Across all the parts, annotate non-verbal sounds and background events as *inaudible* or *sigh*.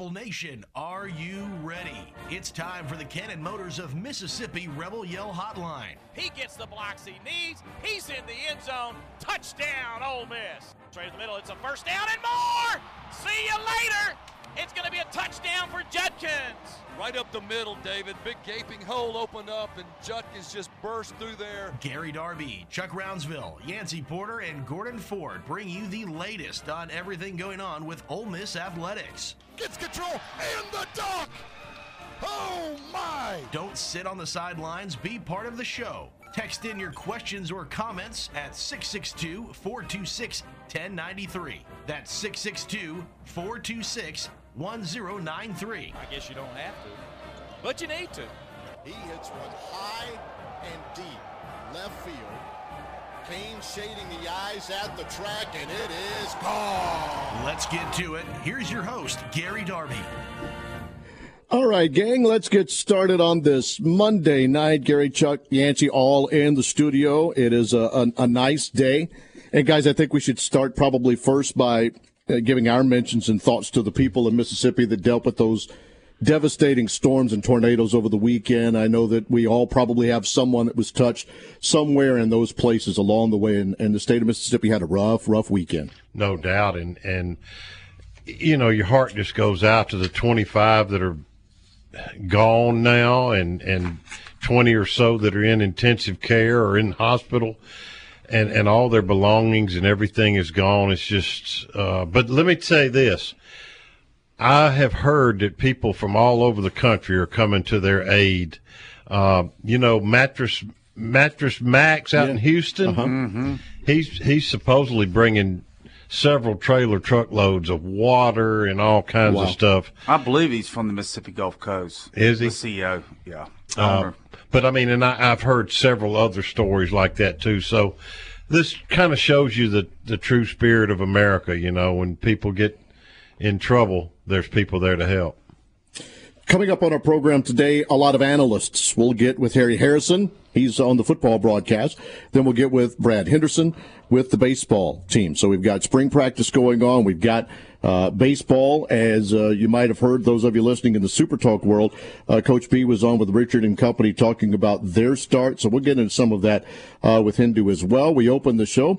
Rebel Nation, are you ready? It's time for the Cannon Motors of Mississippi Rebel Yell Hotline. He gets the blocks he needs. He's in the end zone. Touchdown, Ole Miss. Straight in the middle. It's a first down and more. See you later. It's going to be a touchdown for Judkins. Right up the middle, David. Big gaping hole opened up, and Judkins just burst through there. Gary Darby, Chuck Rounsaville, Yancey Porter, and Gordon Ford bring you the latest on everything going on with Ole Miss athletics. Gets control and the dunk. Oh my! Don't sit on the sidelines. Be part of the show. Text in your questions or comments at 662 426 1093. That's 662 426 1093. I guess you don't have to, but you need to. He hits one high and deep left field. Kane shading the eyes at the track, and it is gone. Let's get to it. Here's your host, Gary Darby. All right, gang, let's get started on this Monday night. Gary, Chuck, Yancey, all in the studio. It is a, a, a nice day. And guys, I think we should start probably first by uh, giving our mentions and thoughts to the people in Mississippi that dealt with those devastating storms and tornadoes over the weekend. I know that we all probably have someone that was touched somewhere in those places along the way, and, and the state of Mississippi had a rough, rough weekend. No doubt, and and you know your heart just goes out to the 25 that are gone now, and and 20 or so that are in intensive care or in hospital. And, and all their belongings and everything is gone. It's just, uh, but let me say this. I have heard that people from all over the country are coming to their aid. Uh, you know, mattress mattress Max out Yeah. in Houston. Uh-huh. He's he's supposedly bringing several trailer truckloads of water and all kinds Wow. of stuff. I believe he's from the Mississippi Gulf Coast. Is he? The CEO, yeah. Uh, but I mean, and I, I've heard several other stories like that too. So this kind of shows you the the true spirit of America. You know, when people get in trouble, there's people there to help. Coming up on our program today, a lot of analysts. We'll get with Harry Harrison. He's on the football broadcast. Then we'll get with Brad Henderson with the baseball team. So we've got spring practice going on. We've got uh, baseball, as uh, you might have heard, those of you listening in the Super Talk world. Uh, Coach B was on with Richard and Company talking about their start. So we'll get into some of that uh, with Hendo as well. We open the show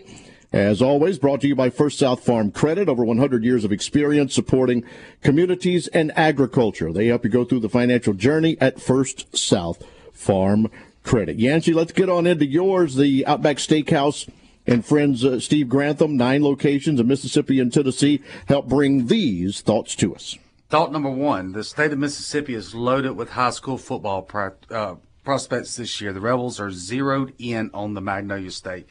as always, brought to you by First South Farm Credit, over 100 years of experience supporting communities and agriculture. They help you go through the financial journey at First South Farm Credit. Yancey, let's get on into yours. The Outback Steakhouse and friends uh, Steve Grantham, nine locations in Mississippi and Tennessee, help bring these thoughts to us. Thought number one: the state of Mississippi is loaded with high school football pro- uh, prospects this year. The Rebels are zeroed in on the Magnolia State.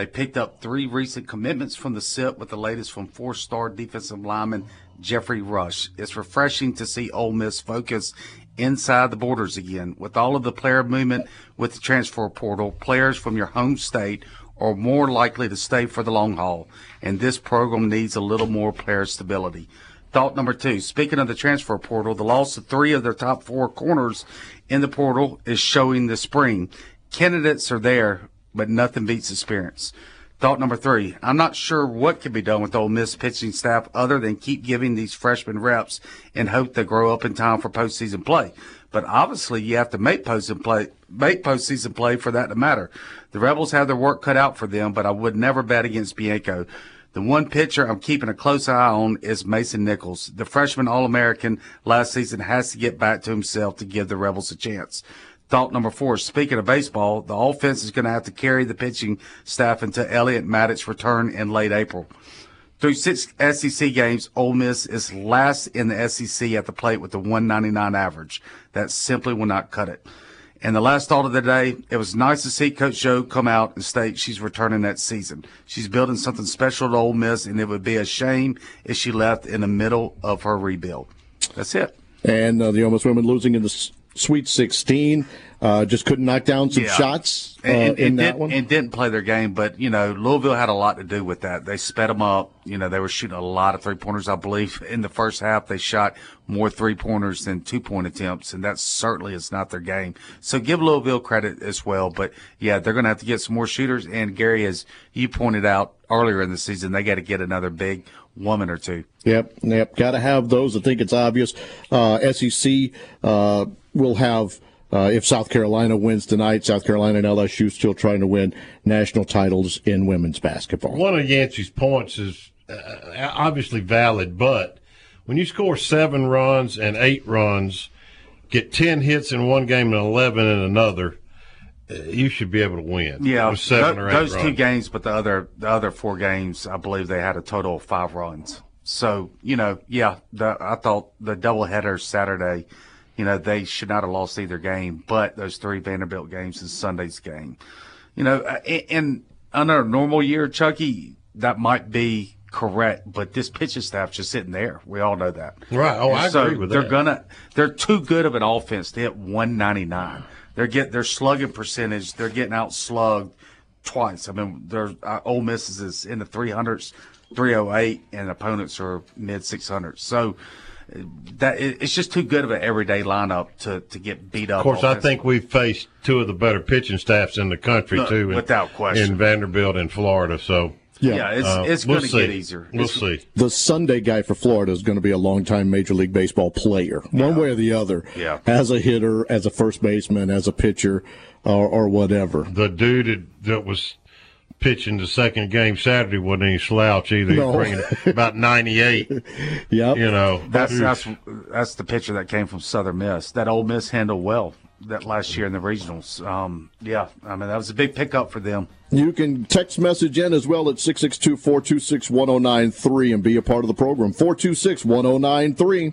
They picked up three recent commitments from the SIP, with the latest from four-star defensive lineman Jeffrey Rush. It's refreshing to see Ole Miss focus inside the borders again. With all of the player movement with the transfer portal, players from your home state are more likely to stay for the long haul, and this program needs a little more player stability. Thought number two, speaking of the transfer portal, the loss of three of their top four corners in the portal is showing this spring. Candidates are there, but nothing beats experience. Thought number three, I'm not sure what can be done with Ole Miss pitching staff other than keep giving these freshmen reps and hope they grow up in time for postseason play. But obviously, you have to make postseason play, make postseason play for that to matter. The Rebels have their work cut out for them, but I would never bet against Bianco. The one pitcher I'm keeping a close eye on is Mason Nichols. The freshman All-American last season has to get back to himself to give the Rebels a chance. Thought number four, speaking of baseball, the offense is going to have to carry the pitching staff until Elliot Maddox return in late April. Through six SEC games, Ole Miss is last in the SEC at the plate with a 199 average. That simply will not cut it. And the last thought of the day, it was nice to see Coach Yo come out and state she's returning that season. She's building something special to Ole Miss, and it would be a shame if she left in the middle of her rebuild. That's it. And uh, the Ole Miss women losing in the Sweet 16. Uh, just couldn't knock down some Yeah. shots uh, and, and, in and that didn't, one. and didn't play their game. But you know, Louisville had a lot to do with that. They sped them up. You know, they were shooting a lot of three pointers. I believe *laughs* in the first half they shot more three pointers than two point attempts, and that certainly is not their game. So give Louisville credit as well. But yeah, they're going to have to get some more shooters. And Gary, as you pointed out earlier in the season, they got to get another big woman or two. Yep, yep. Got to have those. I think it's obvious. Uh, SEC uh, will have. Uh, if South Carolina wins tonight, South Carolina and LSU still trying to win national titles in women's basketball. One of Yancey's points is uh, obviously valid, but when you score seven runs and eight runs, get 10 hits in one game and 11 in another, uh, you should be able to win. Yeah, seven tho- or eight those two games, but the other the other four games, I believe they had a total of five runs. So you know, yeah, the, I thought the doubleheader Saturday, you know, they should not have lost either game, but those three Vanderbilt games and Sunday's game, you know, uh, and, and under a normal year, Chucky, that might be correct, but this pitching staff just sitting there. We all know that. Right. Oh, And I so agree with they're that. gonna they're too good of an offense to hit 199. They're get their slugging percentage. They're getting out slugged twice. I mean, their uh, Ole Miss is in the 300s, 308, and opponents are mid 600s. So uh, that it's just too good of an everyday lineup to to get beat up. Of course, I think we've faced two of the better pitching staffs in the country, No, too. in- without question. In Vanderbilt and Florida. So, yeah, it's uh, it's we'll going to see. get easier. We'll It's- see. The Sunday guy for Florida is going to be a longtime Major League Baseball player, one way or the other. Yeah. As a hitter, as a first baseman, as a pitcher, or, or whatever. The dude that, that was pitching the second game Saturday wasn't any slouch either. No. Bringing about 98, *laughs* Yep. you know. That's that's that's the pitcher that came from Southern Miss. That Ole Miss handled well that last year in the regionals. Um, yeah, I mean that was a big pickup for them. You can text message in as well at 662 426 1093 and be a part of the program. 426 1093.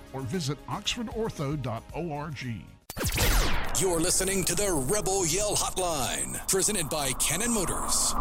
or visit oxfordortho.org. You're listening to the Rebel Yell Hotline, presented by Cannon Motors.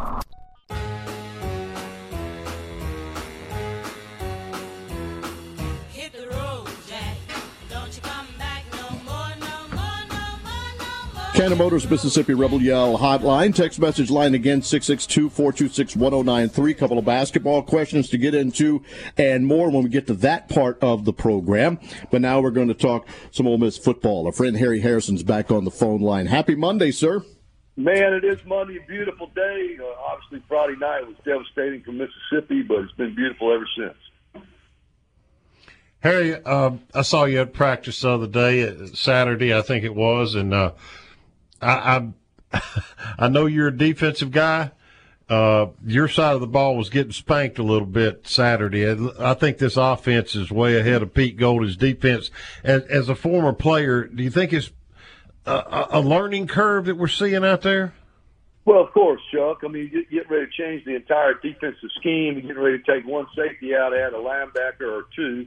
Cannon Motors Mississippi Rebel Yell Hotline. Text message line again 662-426-1093. Couple of basketball questions to get into and more when we get to that part of the program. But now we're going to talk some Ole Miss football. Our friend Harry Harrison's back on the phone line. Happy Monday, sir. Man, it is Monday, beautiful day. Uh, obviously, Friday night was devastating for Mississippi, but it's been beautiful ever since. Harry, uh, I saw you at practice the other day, uh, Saturday, I think it was, and uh, I, I, *laughs* I know you're a defensive guy. Uh, your side of the ball was getting spanked a little bit Saturday. I think this offense is way ahead of Pete Golding's defense. As, as a former player, do you think it's a, a, learning curve that we're seeing out there? Well, of course, Chuck. I mean, you get ready to change the entire defensive scheme. You're getting ready to take one safety out, add a linebacker or two,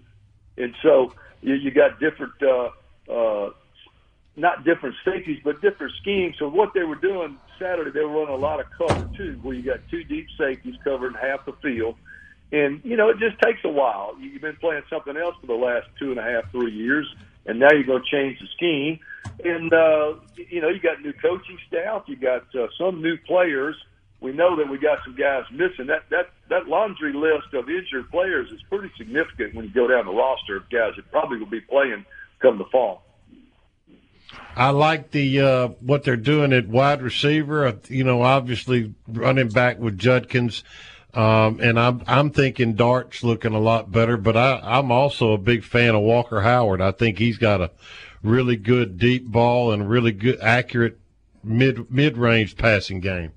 and so you, you got different uh, uh, not different safeties, but different schemes. So what they were doing Saturday, they were running a lot of cover two, where you got two deep safeties covering half the field. And, you know, it just takes a while. You've been playing something else for the last two and a half, three years, and now you're going to change the scheme. And, uh, you know, you got new coaching staff, you got uh, some new players. We know that we got some guys missing. That that that laundry list of injured players is pretty significant when you go down the roster of guys that probably will be playing come the fall. I like the uh, what they're doing at wide receiver. You know, obviously running back with Judkins, um, and I'm I'm thinking Dart's looking a lot better. But I, I'm also a big fan of Walker Howard. I think he's got a really good deep ball and really good accurate mid mid range passing game.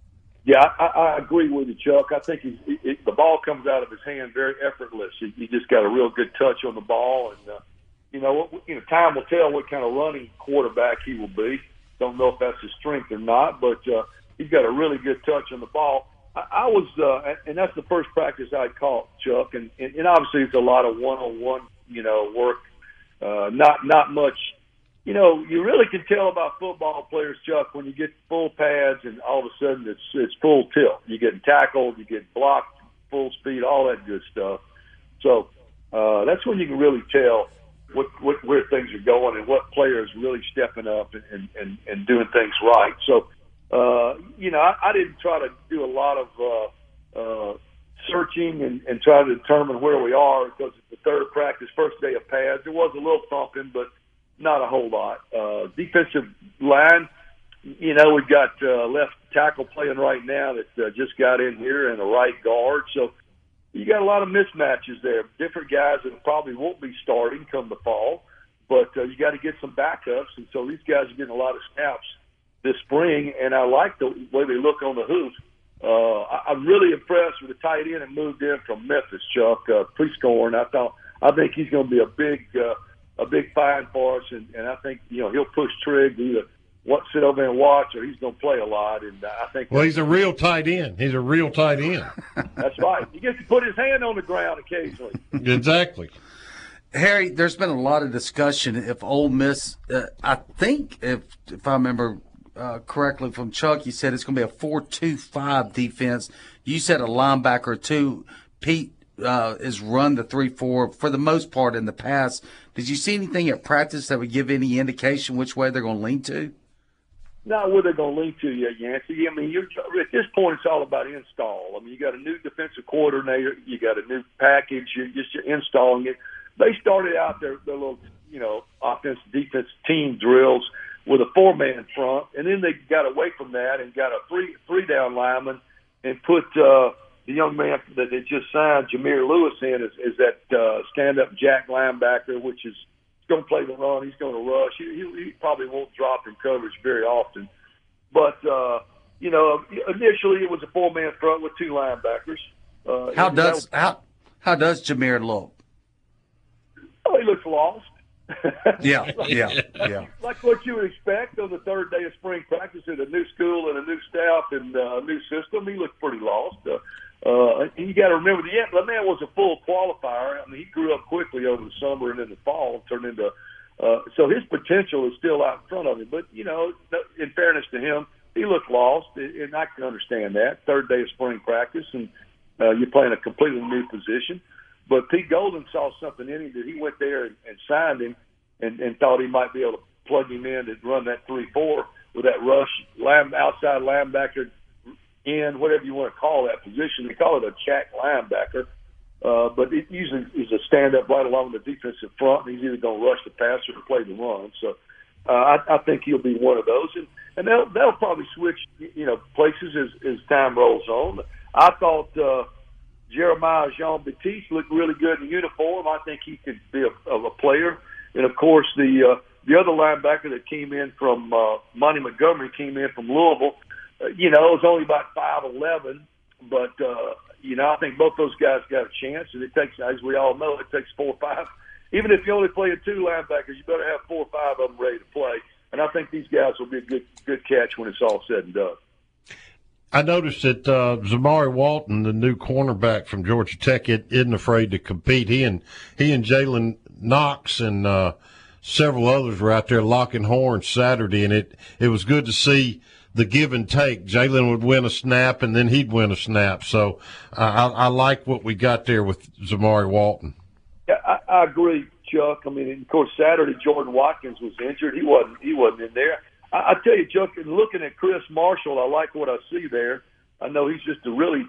Yeah, I, I agree with you, Chuck. I think he's, he, the ball comes out of his hand very effortless. He, he just got a real good touch on the ball and. Uh, you know, you know, time will tell what kind of running quarterback he will be. Don't know if that's his strength or not, but uh, he's got a really good touch on the ball. I, I was, uh, and that's the first practice I caught, Chuck, and, and, and obviously it's a lot of one-on-one, you know, work. Uh, not not much. You know, you really can tell about football players, Chuck, when you get full pads and all of a sudden it's it's full tilt. You get tackled, you get blocked, full speed, all that good stuff. So uh, that's when you can really tell what, what where things are going and what players really stepping up and and, and doing things right. So, uh, you know, I, I didn't try to do a lot of uh, uh, searching and, and try to determine where we are because it's the third practice, first day of pads. There was a little thumping, but not a whole lot. Uh, defensive line, you know, we've got uh, left tackle playing right now that uh, just got in here and a right guard. So you got a lot of mismatches there. Different guys that probably won't be starting come the fall, but uh, you got to get some backups, and so these guys are getting a lot of snaps this spring, and I like the way they look on the hoop. Uh, I, I'm really impressed with the tight end that moved in from Memphis, Chuck uh, Prieskorn. I thought I think he's going to be a big uh, a big find for us, and, and I think you know he'll push Trigg either what sit over and watch, or he's going to play a lot. And uh, I think well, he's a real tight end. He's a real tight end. *laughs* that's right. He gets to put his hand on the ground occasionally. *laughs* exactly. Harry, there's been a lot of discussion if Ole Miss. Uh, I think if if I remember uh, correctly from Chuck, you said it's going to be a four-two-five defense. You said a linebacker or two. Pete uh, is run the three-four for the most part in the past. Did you see anything at practice that would give any indication which way they're going to lean to? Not where they're going to lean to yet, Yancey. I mean, you're, at this point, it's all about install. I mean, you got a new defensive coordinator, you got a new package, you're just you're installing it. They started out their, their little, you know, offense defense team drills with a four man front, and then they got away from that and got a three three down lineman and put uh, the young man that they just signed, Jamir Lewis, in is, is that uh, stand up jack linebacker, which is going to play the run. He's going to rush. He, he, he probably won't drop in coverage very often, but uh, you know, initially it was a four man front with two linebackers. Uh, how does was, how how does Jameer look? Oh, he looks lost. *laughs* yeah, yeah, yeah. Like what you would expect on the third day of spring practice at a new school and a new staff and uh, a new system. He looked pretty lost. Uh, uh, you got to remember the the man was a full qualifier. I mean, he grew up quickly over the summer and in the fall, turned into. Uh, so his potential is still out in front of him. But you know, in fairness to him, he looked lost, and I can understand that. Third day of spring practice, and uh, you're playing a completely new position. But Pete Golding saw something in him that he went there and, and signed him, and, and thought he might be able to plug him in and run that three four with that rush line, outside linebacker in whatever you want to call that position. They call it a jack linebacker, uh, but it usually is a stand up right along the defensive front, and he's either going to rush the passer or play the run. So uh, I, I think he'll be one of those, and and they'll they'll probably switch you know places as as time rolls on. I thought. uh Jeremiah Jean Baptiste looked really good in uniform. I think he could be a, a player. And of course, the uh, the other linebacker that came in from uh, Monty Montgomery came in from Louisville. Uh, you know, it was only about five eleven, but uh, you know, I think both those guys got a chance. And it takes, as we all know, it takes four or five. Even if you only play a two linebackers, you better have four or five of them ready to play. And I think these guys will be a good good catch when it's all said and done. I noticed that uh, Zamari Walton, the new cornerback from Georgia Tech, it, isn't afraid to compete. He and he and Jalen Knox and uh, several others were out there locking horns Saturday, and it it was good to see the give and take. Jalen would win a snap, and then he'd win a snap. So uh, I, I like what we got there with Zamari Walton. Yeah, I, I agree, Chuck. I mean, of course, Saturday Jordan Watkins was injured. He wasn't he wasn't in there. I, I tell you, Chuck, looking at Chris Marshall, I like what I see there. I know he's just a really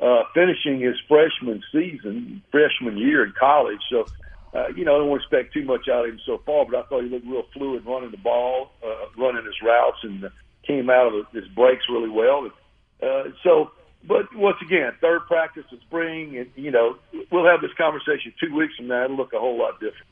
uh, finishing his freshman season, freshman year in college. So, uh, you know, I don't expect too much out of him so far, but I thought he looked real fluid running the ball, uh, running his routes, and came out of his breaks really well. Uh, so, but once again, third practice of spring, and you know, we'll have this conversation two weeks from now. It'll look a whole lot different.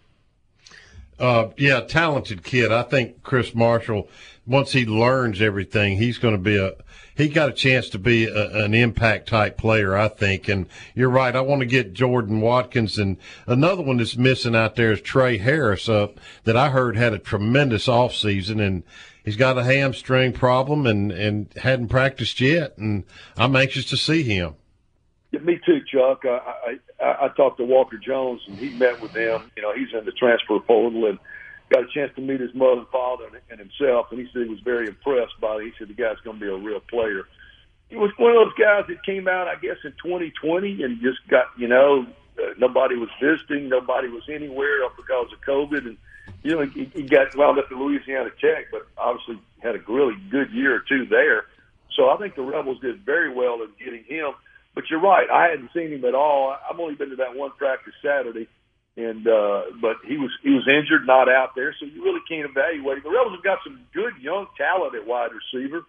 Uh, yeah, talented kid. I think Chris Marshall, once he learns everything, he's going to be a, he got a chance to be a, an impact type player, I think. And you're right. I want to get Jordan Watkins and another one that's missing out there is Trey Harris up that I heard had a tremendous off season and he's got a hamstring problem and, and hadn't practiced yet. And I'm anxious to see him. Yeah, me too, Chuck. I, I, I talked to Walker Jones, and he met with them. You know, he's in the transfer portal and got a chance to meet his mother and father and, himself, and he said he was very impressed by it. He said the guy's going to be a real player. He was one of those guys that came out, I guess, in 2020 and just got, you know, uh, nobody was visiting, nobody was anywhere because of COVID, and you know, he, he got wound up at Louisiana Tech, but obviously had a really good year or two there. So I think the Rebels did very well in getting him. But you're right. I hadn't seen him at all. I've only been to that one practice Saturday, and uh, but he was he was injured, not out there, so you really can't evaluate. The Rebels have got some good young talent at wide receiver.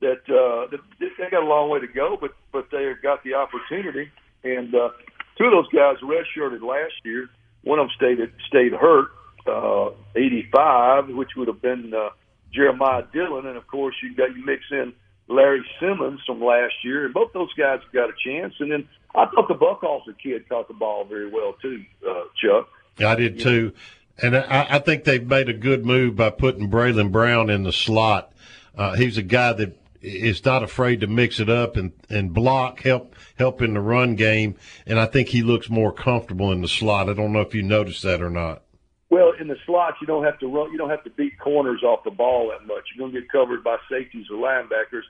That, uh, they got a long way to go, but but they got the opportunity. And uh, two of those guys redshirted last year. One of them stayed stayed hurt, uh, 85, which would have been uh, Jeremiah Dillon, and of course you got you mix in Larry Simmons from last year, and both those guys have got a chance. And then I thought the Buckhalter kid caught the ball very well too, uh, Chuck. I did too. And I, I think they've made a good move by putting Braylon Brown in the slot. Uh, he's a guy that is not afraid to mix it up and, and block, help help in the run game, and I think he looks more comfortable in the slot. I don't know if you noticed that or not. Well, in the slots, you don't have to run. You don't have to beat corners off the ball that much. You're going to get covered by safeties or linebackers.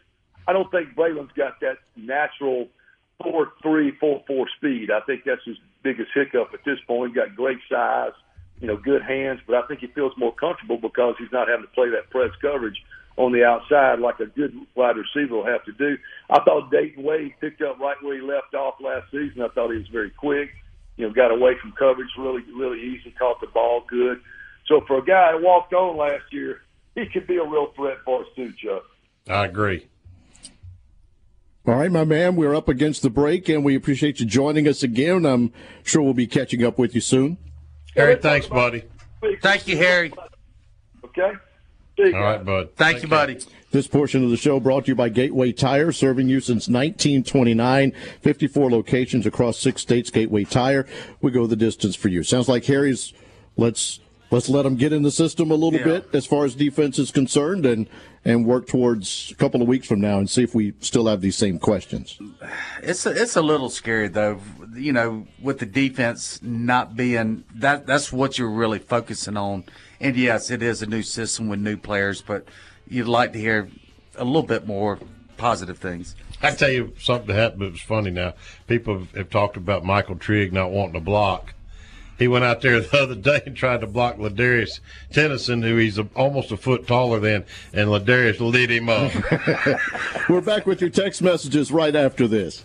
I don't think Braylon's got that natural four three four four speed. I think that's his biggest hiccup at this point. He's got great size, you know, good hands, but I think he feels more comfortable because he's not having to play that press coverage on the outside like a good wide receiver will have to do. I thought Dayton Wade picked up right where he left off last season. I thought he was very quick. You know, got away from coverage really, really easy, caught the ball good. So for a guy that walked on last year, he could be a real threat for us too, Chuck. I agree. All right, my man, we're up against the break, and we appreciate you joining us again. I'm sure we'll be catching up with you soon. Harry, thanks, buddy. Thank you, Harry. Okay. All right, bud. Thank, you, buddy. This portion of the show brought to you by Gateway Tire, serving you since 1929. 54 locations across six states. Gateway Tire. We go the distance for you. Sounds like Harry's. Let's let's let him get in the system a little Yeah. bit as far as defense is concerned, and and work towards a couple of weeks from now and see if we still have these same questions. It's a, it's a little scary though, you know, with the defense not being that. That's what you're really focusing on. And yes, it is a new system with new players, but you'd like to hear a little bit more positive things. I tell you something that happened. It was funny. Now people have, have talked about Michael Trigg not wanting to block. He went out there *laughs* the other day and tried to block Ladarius Tennyson, who he's a, almost a foot taller than, and Ladarius lit him up. *laughs* We're back with your text messages right after this.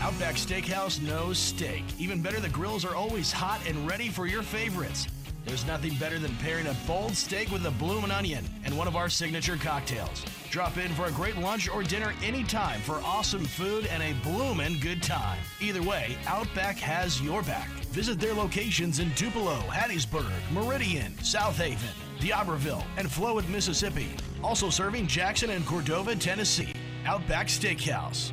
Outback Steakhouse knows steak. Even better, the grills are always hot and ready for your favorites. There's nothing better than pairing a bold steak with a bloomin' onion and one of our signature cocktails. Drop in for a great lunch or dinner anytime for awesome food and a bloomin' good time. Either way, Outback has your back. Visit their locations in Tupelo, Hattiesburg, Meridian, South Haven, and Flowood, Mississippi. Also serving Jackson and Cordova, Tennessee. Outback Steakhouse.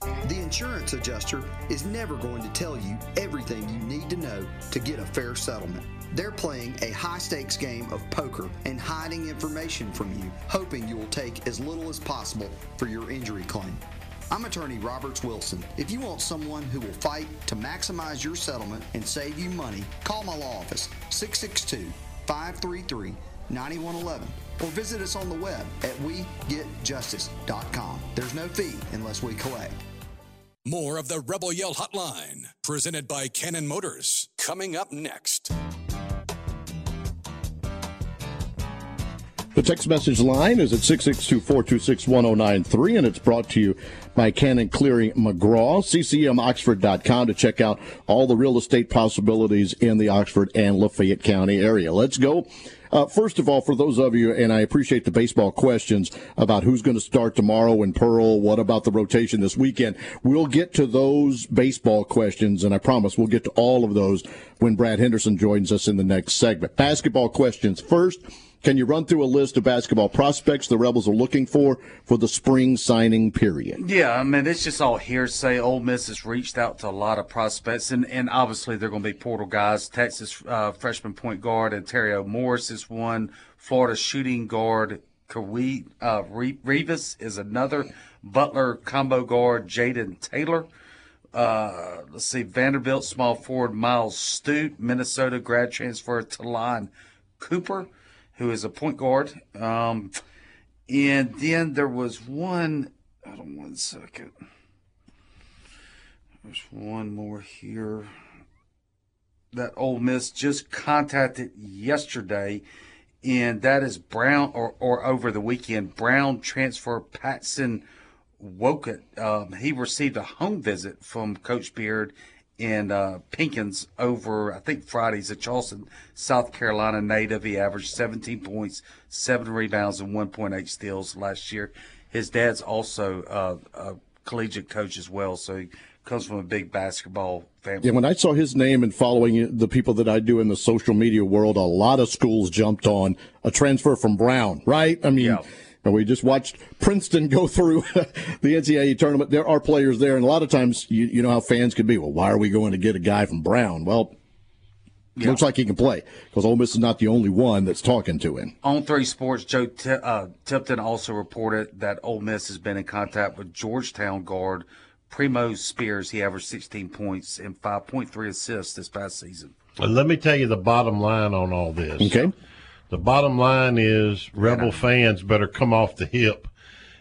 The insurance adjuster is never going to tell you everything you need to know to get a fair settlement. They're playing a high stakes game of poker and hiding information from you, hoping you will take as little as possible for your injury claim. I'm attorney Roberts Wilson. If you want someone who will fight to maximize your settlement and save you money, call my law office 662 533 9111 or visit us on the web at wegetjustice.com. There's no fee unless we collect. More of the Rebel Yell Hotline, presented by Cannon Motors, coming up next. The text message line is at 662-426-1093, and it's brought to you by Cannon Cleary McGraw, ccmoxford.com to check out all the real estate possibilities in the Oxford and Lafayette County area. Let's go. Uh, first of all, for those of you, and I appreciate the baseball questions about who's going to start tomorrow in Pearl, what about the rotation this weekend, we'll get to those baseball questions, and I promise we'll get to all of those when Brad Henderson joins us in the next segment. Basketball questions first. Can you run through a list of basketball prospects the Rebels are looking for for the spring signing period? Yeah, I mean it's just all hearsay. Ole Miss has reached out to a lot of prospects, and, and obviously they're going to be portal guys. Texas uh, freshman point guard Arterio Morris is one. Florida shooting guard Kawhi uh, Rivas is another. Butler combo guard Jaden Taylor. Uh, let's see, Vanderbilt small forward Myles Stute, Minnesota grad transfer Ta'Lon Cooper who is a point guard. Um, and then there was one. Hold on one second. There's one more here. That Ole Miss just contacted yesterday, and that is Brown, or, or over the weekend, Brown transfer Paxson Wojcik. Um, he received a home visit from Coach Beard in uh, Pinkins over, I think Friday's a Charleston, South Carolina native. He averaged 17 points, seven rebounds, and 1.8 steals last year. His dad's also uh, a collegiate coach as well, so he comes from a big basketball family. Yeah, when I saw his name and following the people that I do in the social media world, a lot of schools jumped on a transfer from Brown, right? I mean, yeah. And we just watched Princeton go through *laughs* the NCAA tournament. There are players there, and a lot of times, you, you know how fans can be. Well, why are we going to get a guy from Brown? Well, yeah. looks like he can play because Ole Miss is not the only one that's talking to him. On Three Sports, Joe T- uh, Tipton also reported that Ole Miss has been in contact with Georgetown guard Primo Spears. He averaged 16 points and 5.3 assists this past season. let me tell you the bottom line on all this. Okay. The bottom line is Rebel fans better come off the hip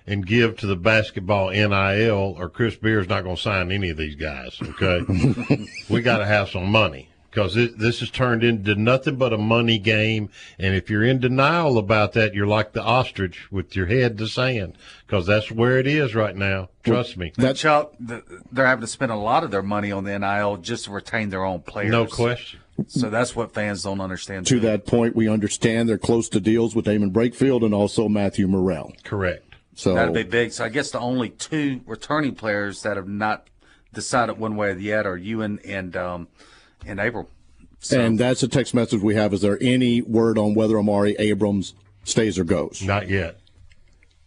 and give to the basketball NIL, or Chris Beard's not going to sign any of these guys. Okay, *laughs* we got to have some money because this has turned into nothing but a money game. And if you're in denial about that, you're like the ostrich with your head to sand because that's where it is right now. Trust me. That Chuck, they're having to spend a lot of their money on the NIL just to retain their own players. No question. So that's what fans don't understand. To that point, we understand they're close to deals with Jaemyn Brakefield and also Matthew Murrell. Correct. So that'd be big. So I guess the only two returning players that have not decided one way or the other are Ewan and um, and April. So. And that's a text message we have. Is there any word on whether Amari Abrams stays or goes? Not yet.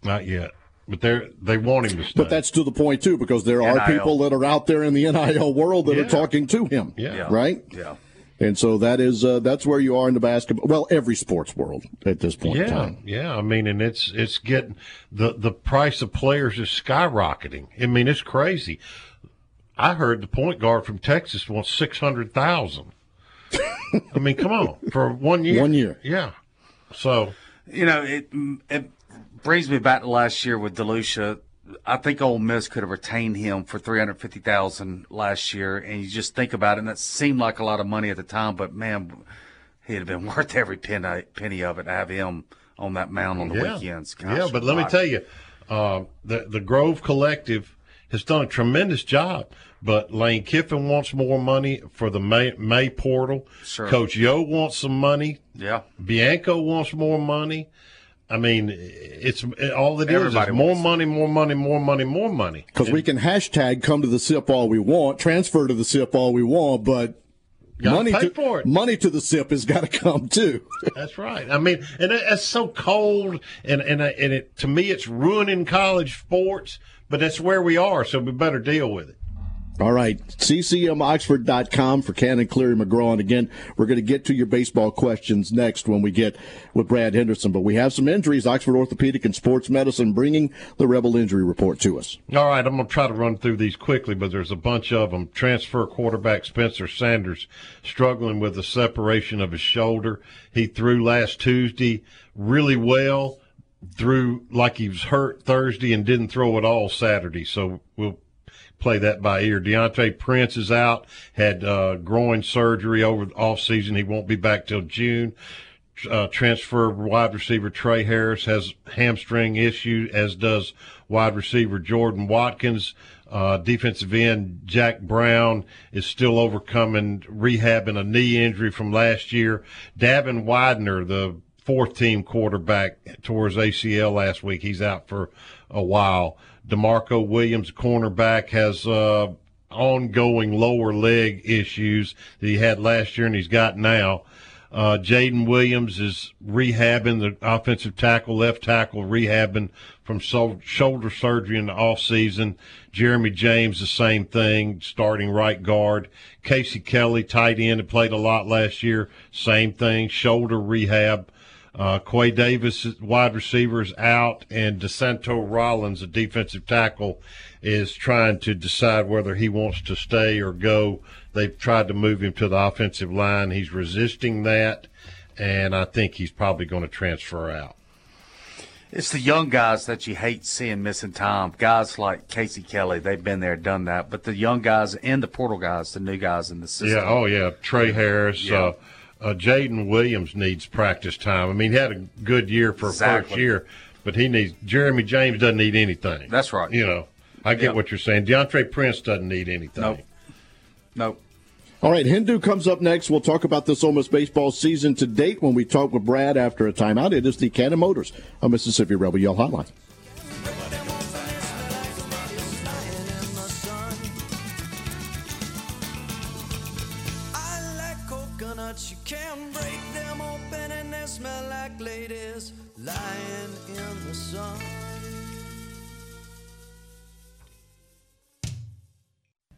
Not yet. But they they want him to stay. But that's to the point too, because there are people that are out there in the NIL world that yeah. are talking to him. Yeah. Right. Yeah. And so that is uh, that's where you are in the basketball. Well, every sports world at this point. Yeah, yeah. I mean, and it's it's getting the the price of players is skyrocketing. I mean, it's crazy. I heard the point guard from Texas wants six hundred thousand. *laughs* I mean, come on, for one year. One year. Yeah. So, you know, it it brings me back to last year with DeLucia. I think Ole Miss could have retained him for three hundred fifty thousand last year, and you just think about it, and that seemed like a lot of money at the time, but man, he'd have been *laughs* worth every penny penny of it to have him on that mound on the yeah. weekends. Gosh, yeah, but let me tell you, uh, the the Grove Collective has done a tremendous job. But Lane Kiffin wants more money for the May, May portal. Sure. Coach Yo wants some money. Yeah. Bianco wants more money. I mean, it's all it is is more money, more money, more money, more money. Because we can hashtag come to the SIP all we want, transfer to the SIP all we want, but money to money to the SIP has got to come too. *laughs* That's right. I mean, and it's so cold, and and and it to me, it's ruining college sports. But that's where we are, so we better deal with it. All right, ccmoxford.com for Cannon Cleary McGraw. And again, we're going to get to your baseball questions next when we get with Brad Henderson. But we have some injuries. Oxford Orthopedic and Sports Medicine bringing the Rebel injury report to us. All right, I'm going to try to run through these quickly, but there's a bunch of them. Transfer quarterback Spencer Sanders struggling with the separation of his shoulder. He threw last Tuesday really well, threw like he was hurt Thursday and didn't throw at all Saturday. So we'll play that by ear. Deantre Prince is out, had uh, groin surgery over the off season. He won't be back till June. Uh, transfer wide receiver Trey Harris has hamstring issue, as does wide receiver Jordan Watkins. Uh, defensive end Jack Brown is still overcoming rehabbing a knee injury from last year. Davin Widener, the fourth team quarterback, tore his ACL last week. He's out for a while. DeMarco Williams, cornerback, has uh, ongoing lower leg issues that he had last year and he's got now. Uh, Jaden Williams is rehabbing the offensive tackle, left tackle, rehabbing from so- shoulder surgery in the off season. Jeremy James, the same thing, starting right guard. Casey Kelly, tight end, played a lot last year, same thing, shoulder rehab. Uh, Quay Davis, wide receiver, is out, and DeSanto Rollins, a defensive tackle, is trying to decide whether he wants to stay or go. They've tried to move him to the offensive line. He's resisting that, and I think he's probably going to transfer out. It's the young guys that you hate seeing missing time. Guys like Casey Kelly, they've been there, done that. But the young guys and the portal guys, the new guys in the system. Yeah, oh yeah, Trey Harris. Yeah. Uh, uh, Jaden Williams needs practice time. I mean, he had a good year for a Exactly. first year, but he needs. Jeremy James doesn't need anything. That's right. You know, I get Yeah. what you're saying. Deantre Prince doesn't need anything. Nope. Nope. All right, Hendo comes up next. We'll talk about this almost baseball season to date when we talk with Brad after a timeout. It is the Cannon Motors a Mississippi Rebel Yell Hotline.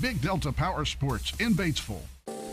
Big Delta Power Sports in Batesville.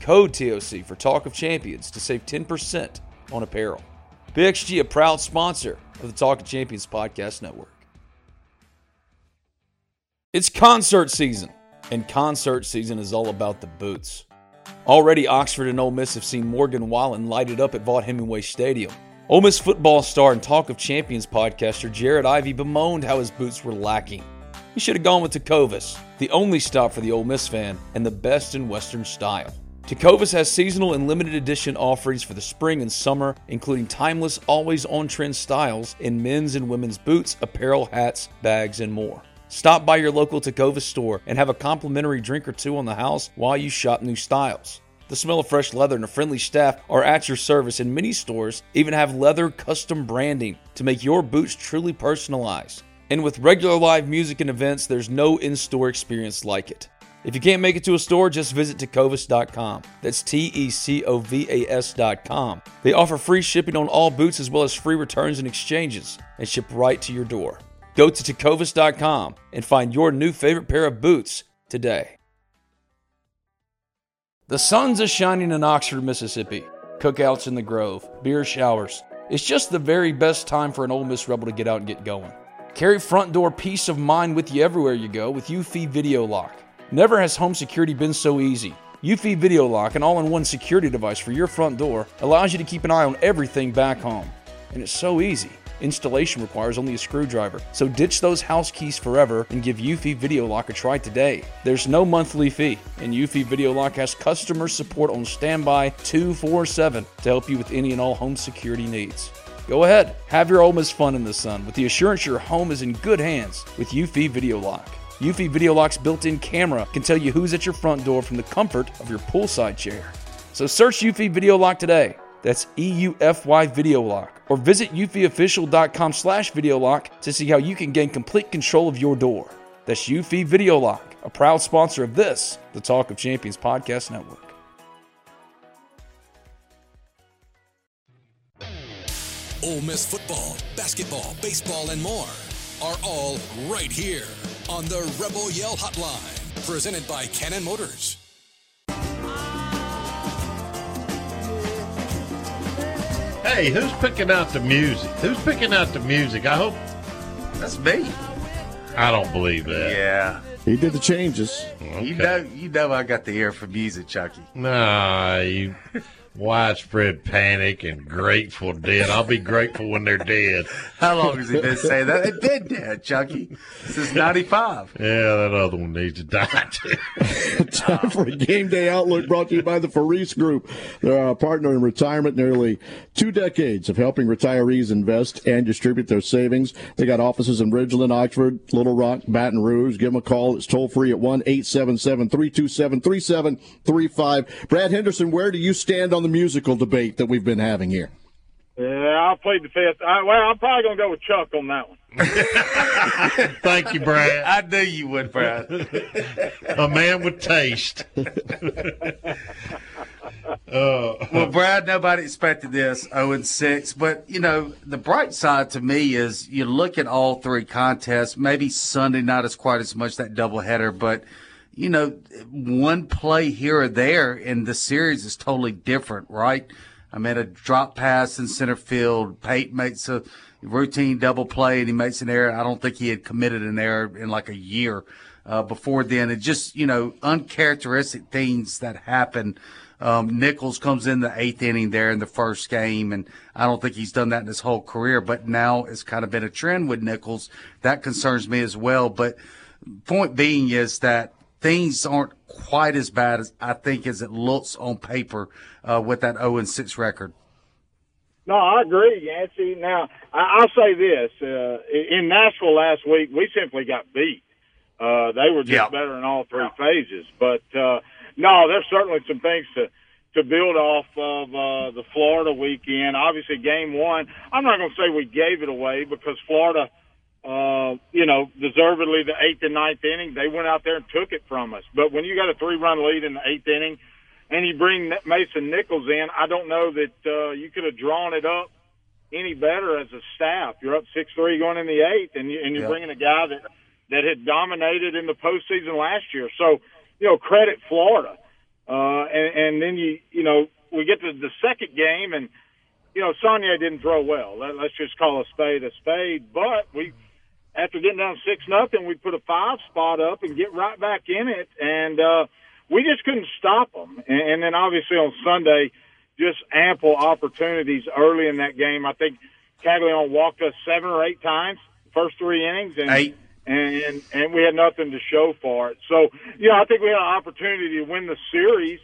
code TOC for Talk of Champions to save 10% on apparel. PXG, a proud sponsor of the Talk of Champions Podcast Network. It's concert season, and concert season is all about the boots. Already, Oxford and Ole Miss have seen Morgan Wallen light it up at Vaught Hemingway Stadium. Ole Miss football star and Talk of Champions podcaster Jared Ivey bemoaned how his boots were lacking. He should have gone with Tecovas, the only stop for the Ole Miss fan and the best in Western style. Tecovas has seasonal and limited edition offerings for the spring and summer, including timeless, always on trend styles in men's and women's boots, apparel, hats, bags, and more. Stop by your local Tecovas store and have a complimentary drink or two on the house while you shop new styles. The smell of fresh leather and a friendly staff are at your service, and many stores even have leather custom branding to make your boots truly personalized. And with regular live music and events, there's no in store experience like it. If you can't make it to a store, just visit tecovas.com. That's T E C O V A S.com. They offer free shipping on all boots as well as free returns and exchanges and ship right to your door. Go to tecovas.com and find your new favorite pair of boots today. The sun's a shining in Oxford, Mississippi. Cookouts in the Grove, beer showers. It's just the very best time for an Ole Miss Rebel to get out and get going. Carry front door peace of mind with you everywhere you go with eufy Video Lock. Never has home security been so easy. eufy Video Lock, an all in one security device for your front door, allows you to keep an eye on everything back home. And it's so easy. Installation requires only a screwdriver, so ditch those house keys forever and give eufy Video Lock a try today. There's no monthly fee, and eufy Video Lock has customer support on standby 247 to help you with any and all home security needs. Go ahead, have your Ole Miss fun in the sun with the assurance your home is in good hands with eufy Video Lock. UFI Video Lock's built-in camera can tell you who's at your front door from the comfort of your poolside chair. So search eufy Video Lock today. That's E-U-F-Y Video Lock. Or visit eufyofficial.com slash Video Lock to see how you can gain complete control of your door. That's eufy Video Lock, a proud sponsor of this, the Talk of Champions Podcast Network. Ole Miss football, basketball, baseball, and more are all right here on the Rebel Yell Hotline, presented by Cannon Motors. Hey, who's picking out the music? Who's picking out the music? I hope That's me. I don't believe that. Yeah. He did the changes. Mm, you know, you know, I got the ear for music, Chucky. Nah, you *laughs* widespread panic and grateful dead. I'll be grateful when they're dead. How long has he been saying that? They've been dead, Chucky, since '95. Yeah, that other one needs to die too. *laughs* Time for a game day outlook brought to you by the Faris Group. They're a partner in retirement, nearly two decades of helping retirees invest and distribute their savings. They got offices in Ridgeland, Oxford, Little Rock, Baton Rouge. Give them a call. It's toll free at 1 877 327 3735. Brad Henderson, where do you stand on the musical debate that we've been having here? Yeah, I'll plead the fifth. I, well, I'm probably going to go with Chuck on that one. *laughs* Thank you, Brad. I knew you would, Brad. a man with taste. *laughs* Uh, well, Brad, nobody expected this 0 and 6. But, you know, the bright side to me is you look at all three contests, maybe Sunday, not as quite as much that doubleheader, but, you know, one play here or there in the series is totally different, right? I mean, a drop pass in center field. Pate makes a routine double play and he makes an error. I don't think he had committed an error in like a year uh, before then. It just, you know, uncharacteristic things that happen. Um, Nichols comes in the eighth inning there in the first game, and I don't think he's done that in his whole career. But now it's kind of been a trend with Nichols. That concerns me as well. But point being is that things aren't quite as bad as I think as it looks on paper uh, with that 0 and 6 record. No, I agree, Yancey. Now, I, will say this: uh, in Nashville last week, we simply got beat. Uh, they were just better in all three phases. But uh, no, there's certainly some things to to build off of uh, the Florida weekend. Obviously, game one. I'm not going to say we gave it away because Florida, uh, you know, deservedly the eighth and ninth inning, they went out there and took it from us. But when you got a three run lead in the eighth inning, and you bring Mason Nichols in, I don't know that uh, you could have drawn it up any better as a staff. You're up six three going in the eighth, and, you, and you're bringing a guy that that had dominated in the postseason last year. So, you know, credit Florida. Uh, and, and then you, you know, we get to the second game and, you know, Saunier didn't throw well. Let, let's just call a spade a spade. But we, after getting down six nothing, we put a five spot up and get right back in it. And, uh, we just couldn't stop them. And, and then obviously on Sunday, just ample opportunities early in that game. I think Caglianone walked us seven or eight times, first three innings. And, eight and and we had nothing to show for it. So yeah, I think we had an opportunity to win the series,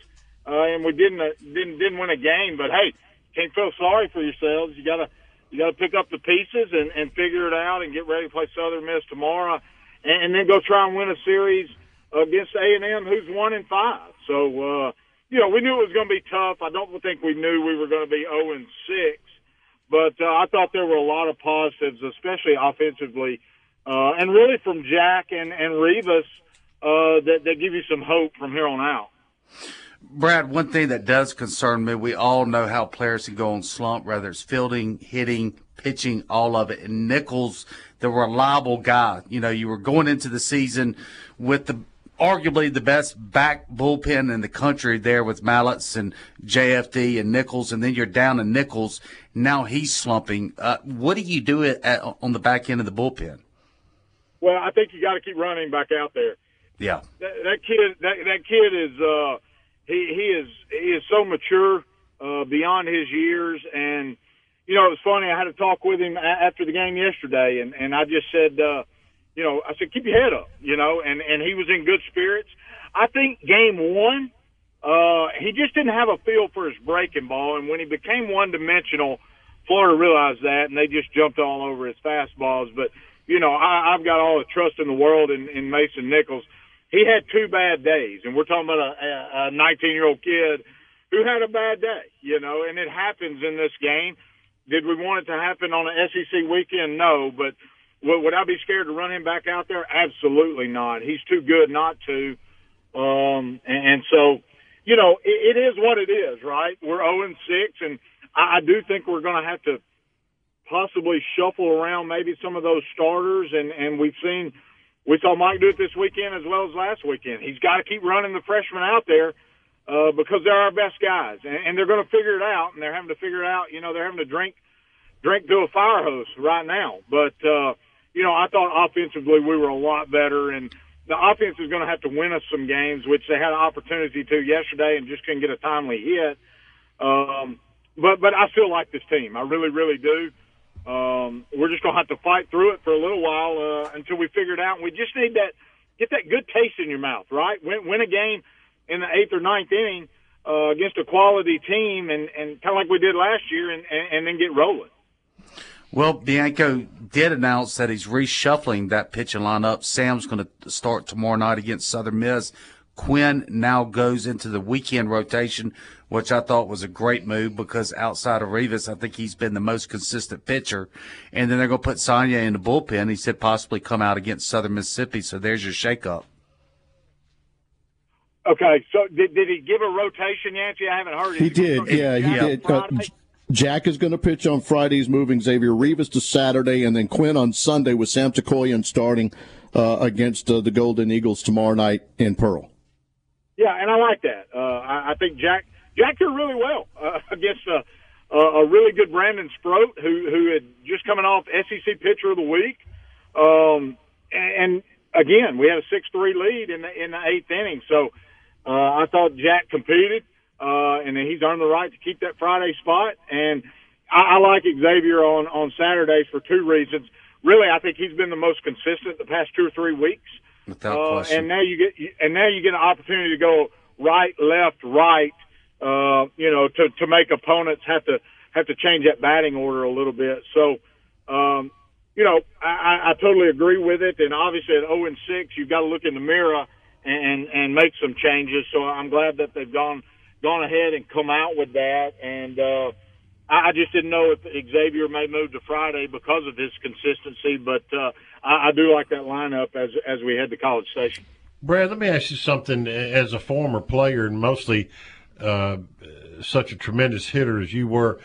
uh, and we didn't uh, didn't didn't win a game. But hey, can't feel sorry for yourselves. You gotta you gotta pick up the pieces and and figure it out and get ready to play Southern Miss tomorrow, and, and then go try and win a series against A and M, who's one in five. So uh, you know we knew it was going to be tough. I don't think we knew we were going to be zero and six, but uh, I thought there were a lot of positives, especially offensively uh, and really from Jack and and Rivas uh, that that give you some hope from here on out. Brad, one thing that does concern me, we all know how players can go on slump, whether it's fielding, hitting, pitching, all of it. And Nichols, the reliable guy, you know, you were going into the season with the arguably the best back bullpen in the country there with Mallitz and JFD and Nichols, and then you're down to Nichols. Now he's slumping. Uh, what do you do at, on the back end of the bullpen? Well, I think you got to keep running back out there. Yeah, that, that kid, that that kid is uh, he he is he is so mature uh, beyond his years, and you know it was funny. I had a talk with him after the game yesterday, and and I just said, uh, you know, I said keep your head up, you know, and and he was in good spirits. I think game one, uh, he just didn't have a feel for his breaking ball, and when he became one dimensional, Florida realized that, and they just jumped all over his fastballs, but you know, I, I've got all the trust in the world in, in Mason Nichols. He had two bad days, and we're talking about a, a 19 year old kid who had a bad day, you know, and it happens in this game. Did we want it to happen on an SEC weekend? No, but would I be scared to run him back out there? Absolutely not. He's too good not to. Um, and, and so, you know, it, it is what it is, right? We're 0 and 6, and I, I do think we're going to have to possibly shuffle around maybe some of those starters. And, and we've seen, we saw Mike do it this weekend as well as last weekend. He's got to keep running the freshmen out there uh, because they're our best guys, and, and they're going to figure it out. And they're having to figure it out. You know, they're having to drink drink through a fire hose right now. But uh, you know, I thought offensively we were a lot better, and the offense is going to have to win us some games, which they had an opportunity to yesterday and just couldn't get a timely hit. Um, but but I still like this team. I really really do. Um, we're just going to have to fight through it for a little while uh, until we figure it out. And we just need that get that good taste in your mouth, right? Win, win a game in the eighth or ninth inning uh, against a quality team, and, and kind of like we did last year, and, and, and then get rolling. Well, Bianco did announce that he's reshuffling that pitching lineup. Sam's going to start tomorrow night against Southern Miss. Quinn now goes into the weekend rotation which I thought was a great move because outside of Rivas, I think he's been the most consistent pitcher. And then they're going to put Saunier in the bullpen. He said possibly come out against Southern Mississippi. So there's your shakeup. Okay, so did, did he give a rotation, Yancey? I haven't heard it. He did. Yeah, he did. Uh, Jack is going to pitch on Fridays, moving Xavier Rivas to Saturday, and then Quinn on Sunday with Sam Tookoian starting uh, against uh, the Golden Eagles tomorrow night in Pearl. Yeah, and I like that. Uh, I, I think Jack Jack did really well uh, *laughs* against a, a really good Brandon Sproat, who who had just coming off SEC Pitcher of the Week. Um, and, again, we had a six three lead in the in the eighth inning, so uh, I thought Jack competed uh, and then he's earned the right to keep that Friday spot. And I, I like Xavier on on Saturdays for two reasons. Really, I think he's been the most consistent the past two or three weeks. Without uh, question. And now you get and now you get an opportunity to go right, left, right. Uh, you know, to to make opponents have to have to change that batting order a little bit. So, um, you know, I, I totally agree with it. And obviously, at zero and six, you've got to look in the mirror and and make some changes. So I'm glad that they've gone gone ahead and come out with that. And uh, I, I just didn't know if Xavier may move to Friday because of his consistency. But uh, I, I do like that lineup as as we head to College Station. Brad, let me ask you something. As a former player and mostly uh, such a tremendous hitter as you were,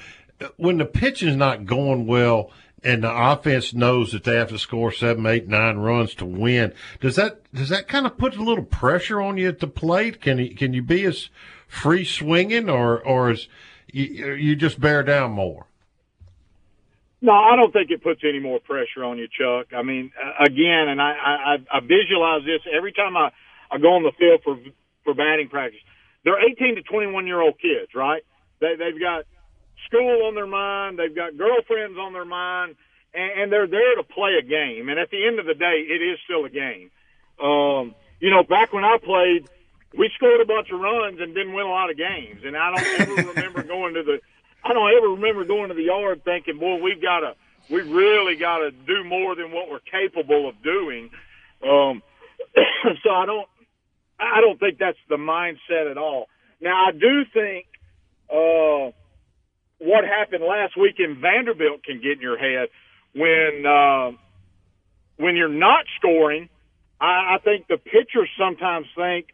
when the pitch is not going well and the offense knows that they have to score seven, eight, nine runs to win, does that does that kind of put a little pressure on you at the plate? Can you can you be as free swinging, or or is you, you just bear down more? No, I don't think it puts any more pressure on you, Chuck. I mean, again, and I, I, I visualize this every time I, I go on the field for for batting practice. They're 18 to 21 year old kids, right? They, they've got school on their mind, they've got girlfriends on their mind, and, and they're there to play a game. And at the end of the day, it is still a game. Um, you know, back when I played, we scored a bunch of runs and didn't win a lot of games. And I don't ever *laughs* remember going to the, I don't ever remember going to the yard thinking, boy, we've got to, we really got to do more than what we're capable of doing. Um, *clears throat* so I don't, I don't think that's the mindset at all. Now I do think, uh, what happened last week in Vanderbilt can get in your head when, uh, when you're not scoring. I, I think the pitchers sometimes think,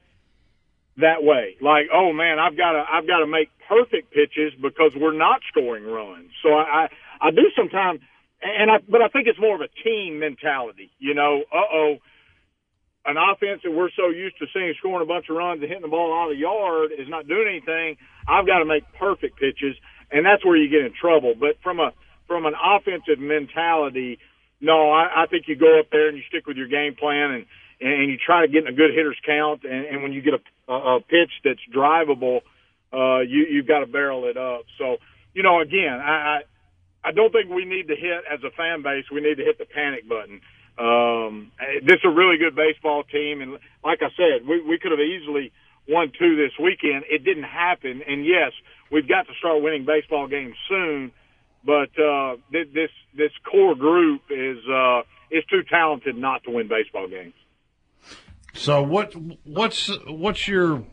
that way. Like, oh man, I've got to I've got to make perfect pitches because we're not scoring runs. So I I, I do sometimes, and I but I think it's more of a team mentality. You know, uh oh, an offense that we're so used to seeing scoring a bunch of runs and hitting the ball out of the yard is not doing anything. I've got to make perfect pitches, and that's where you get in trouble. But from a from an offensive mentality, no, I, I think you go up there and you stick with your game plan and and you try to get in a good hitter's count. And, and when you get a, a pitch that's drivable, uh, you you've got to barrel it up. So you know, again, I, I I don't think we need to hit as a fan base. We need to hit the panic button. Um, this is a really good baseball team, and like I said, we we could have easily won two this weekend. It didn't happen, and yes, we've got to start winning baseball games soon. But uh, this this core group is uh, is too talented not to win baseball games. So what what's what's your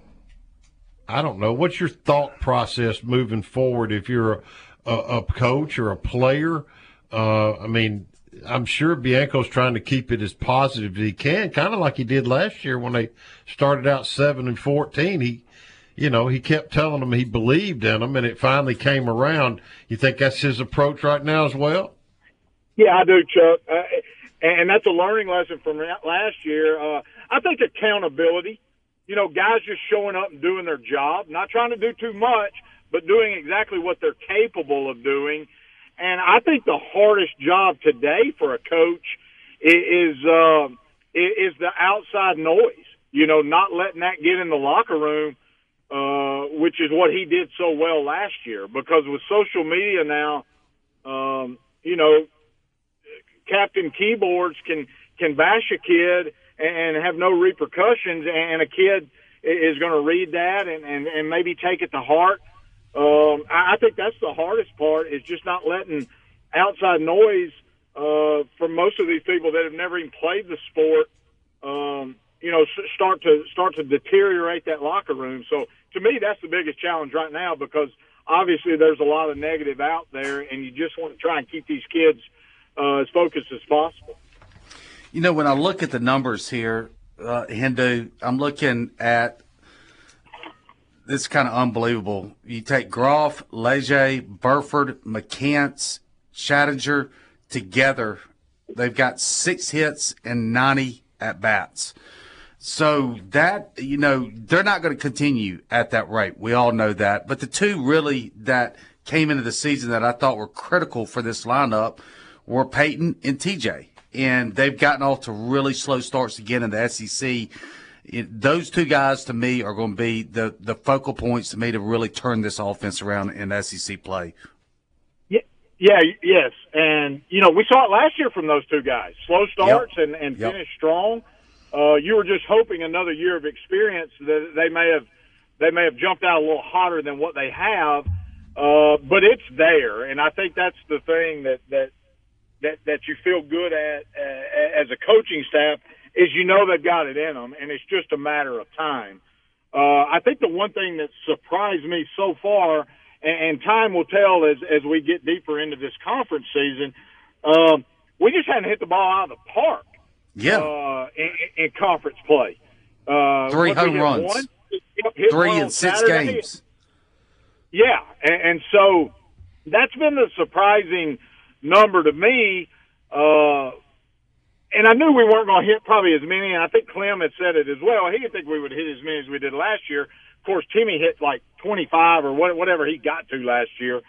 I don't know what's your thought process moving forward if you're a, a, coach or a player? Uh, I mean, I'm sure Bianco's trying to keep it as positive as he can, kind of like he did last year when they started out seven and fourteen. He, you know, he kept telling them he believed in them, and it finally came around. You think that's his approach right now as well? Yeah, I do, Chuck, uh, and that's a learning lesson from last year. Uh, I think accountability, you know, guys just showing up and doing their job, not trying to do too much, but doing exactly what they're capable of doing. And I think the hardest job today for a coach is, uh, is the outside noise, you know, not letting that get in the locker room, uh, which is what he did so well last year because with social media now, um, you know, Captain Keyboards can, can bash a kid and have no repercussions, and a kid is going to read that and, and, and maybe take it to heart. Um, I think that's the hardest part is just not letting outside noise uh, from most of these people that have never even played the sport, um, you know, start to start to deteriorate that locker room. So to me, that's the biggest challenge right now because obviously there's a lot of negative out there, and you just want to try and keep these kids uh, as focused as possible. You know, when I look at the numbers here, uh, Hendo, I'm looking at this is kind of unbelievable. You take Groff, Leger, Burford, McCants, Chatagnier together. They've got six hits and 90 at bats. So that, you know, they're not going to continue at that rate. We all know that. But the two really that came into the season that I thought were critical for this lineup were Peyton and TJ. And they've gotten off to really slow starts again in the SEC. It, those two guys to me are going to be the, the focal points to me to really turn this offense around in SEC play. Yeah, yeah, yes, and you know we saw it last year from those two guys. Slow starts yep. and and yep. finish strong. Uh, you were just hoping another year of experience that they may have they may have jumped out a little hotter than what they have. Uh, but it's there, and I think that's the thing that that that that you feel good at uh, as a coaching staff is you know they've got it in them, and it's just a matter of time. Uh, I think the one thing that surprised me so far, and, and time will tell as as we get deeper into this conference season, uh, we just hadn't hit the ball out of the park. Yeah, uh, in, in conference play, uh, three home runs, one, three in six Saturday. games. Yeah, and, and so that's been the surprising number to me. Uh, and I knew we weren't going to hit probably as many. And I think Clem had said it as well. He didn't think we would hit as many as we did last year. Of course, Timmy hit like 25 or whatever he got to last year.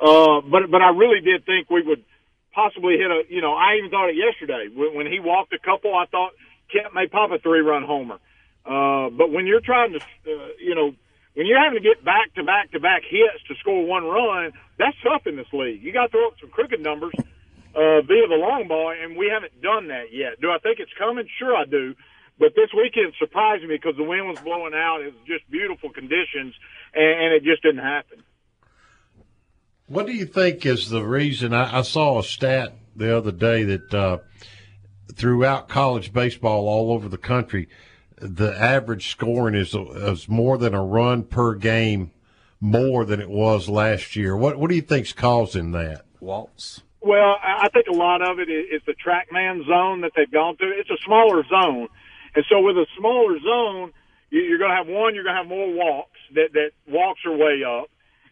Uh, but but I really did think we would possibly hit a. You know, I even thought it yesterday when, when he walked a couple. I thought Kent may pop a three run homer. Uh, but when you're trying to, uh, you know, when you're having to get back to back to back hits to score one run, that's tough in this league. You got to throw up some crooked numbers uh, via the long ball, and we haven't done that yet. Do I think it's coming? Sure, I do. But this weekend surprised me because the wind was blowing out. It was just beautiful conditions, and, and it just didn't happen. What do you think is the reason? I, I saw a stat the other day that uh, throughout college baseball all over the country, the average scoring is, is more than a run per game more than it was last year. What what do you think's causing that? Waltz. Well, I think a lot of it is the TrackMan zone that they've gone through. It's a smaller zone, and so with a smaller zone, you're going to have one. You're going to have more walks. That that walks are way up,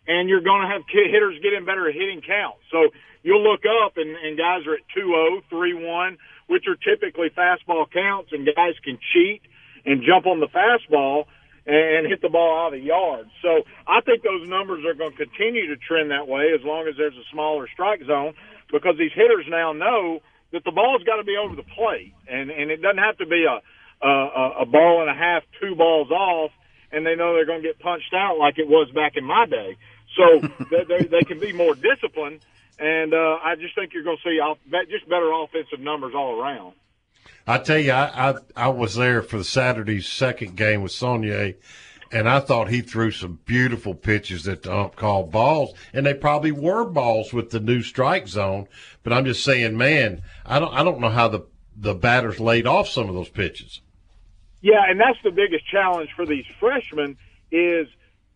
and you're going to have hitters getting better at hitting counts. So you'll look up, and, and guys are at two zero, three one, which are typically fastball counts, and guys can cheat and jump on the fastball and hit the ball out of the yard. So I think those numbers are going to continue to trend that way as long as there's a smaller strike zone because these hitters now know that the ball's got to be over the plate, and and it doesn't have to be a a, a ball and a half, two balls off, and they know they're going to get punched out like it was back in my day. So *laughs* they, they, they can be more disciplined, and uh, I just think you're going to see off, just better offensive numbers all around. I tell you, I, I, I was there for the Saturday's second game with Saunier, and I thought he threw some beautiful pitches that the ump called balls, and they probably were balls with the new strike zone. But I'm just saying, man, I don't I don't know how the the batters laid off some of those pitches. Yeah, and that's the biggest challenge for these freshmen is,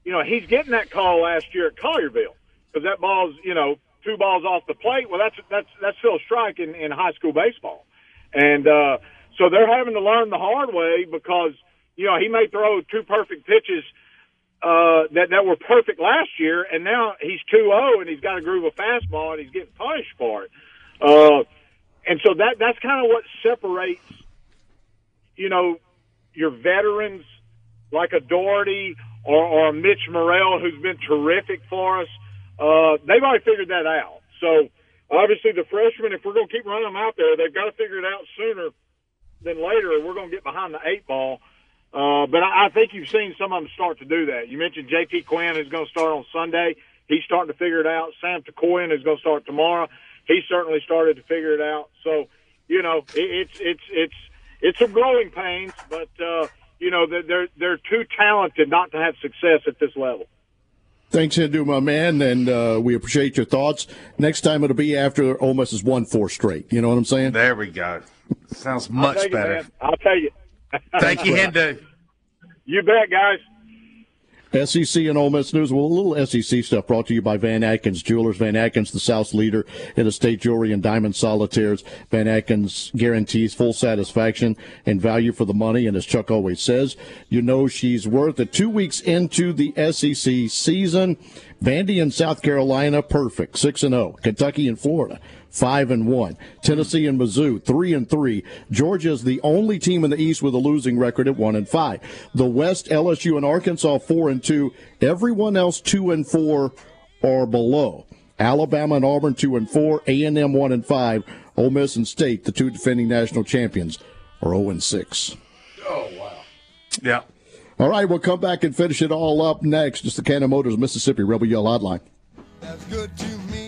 you know, he's getting that call last year at Collierville because that ball's, you know, two balls off the plate. Well, that's that's that's still a strike in, in high school baseball, and uh, so they're having to learn the hard way because you know, he may throw two perfect pitches uh, that that were perfect last year, and now he's two zero, oh, and he's got a groove of fastball, and he's getting punished for it. Uh, and so that that's kind of what separates, you know, your veterans like a Dougherty or, or Mitch Murrell, who's been terrific for us. Uh, they've already figured that out. So obviously, the freshmen, if we're going to keep running them out there, they've got to figure it out sooner than later, or we're going to get behind the eight ball uh, but I, I think you've seen some of them start to do that. You mentioned J.T. Quinn is going to start on Sunday. He's starting to figure it out. Sam Tookoian is going to start tomorrow. He certainly started to figure it out. So, you know, it, it's it's it's it's some growing pains, but uh, you know they're they're too talented not to have success at this level. Thanks, Hendo, my man, and uh, we appreciate your thoughts. Next time it'll be after Ole Miss has won four straight. You know what I'm saying? There we go. Sounds much you, better. Man. I'll tell you. Thank you, *laughs* Hendo. You bet, guys. SEC and Ole Miss news. Well, a little SEC stuff brought to you by Van Atkins Jewelers. Van Atkins, the South's leader in estate jewelry and diamond solitaires. Van Atkins guarantees full satisfaction and value for the money. And as Chuck always says, you know she's worth it. Two weeks into the SEC season, Vandy and South Carolina, perfect. 6 and 0. Kentucky and Florida, five and one. Tennessee and Mizzou three and three. Georgia is the only team in the East with a losing record at one and five. The West, LSU and Arkansas four and two. Everyone else two and four or below. Alabama and Auburn two and four. A and M one and five. Ole Miss and State, the two defending national champions, are zero and six. Oh wow! Yeah. All right, we'll come back and finish it all up next. It's the Cannon Motors Mississippi Rebel Yell Hotline. That's good to me.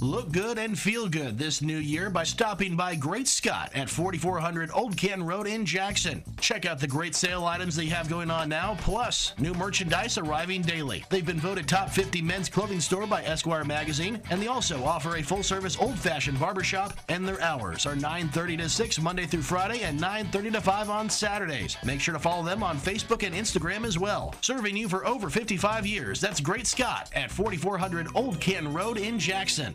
Look good and feel good this new year by stopping by Great Scott at 4400 Old Ken Road in Jackson. Check out the great sale items they have going on now, plus new merchandise arriving daily. They've been voted top 50 men's clothing store by Esquire magazine, and they also offer a full-service old-fashioned barbershop, and their hours are 9:30 to 6 Monday through Friday and 9:30 to 5 on Saturdays. Make sure to follow them on Facebook and Instagram as well. Serving you for over 55 years. That's Great Scott at 4400 Old Ken Road in Jackson.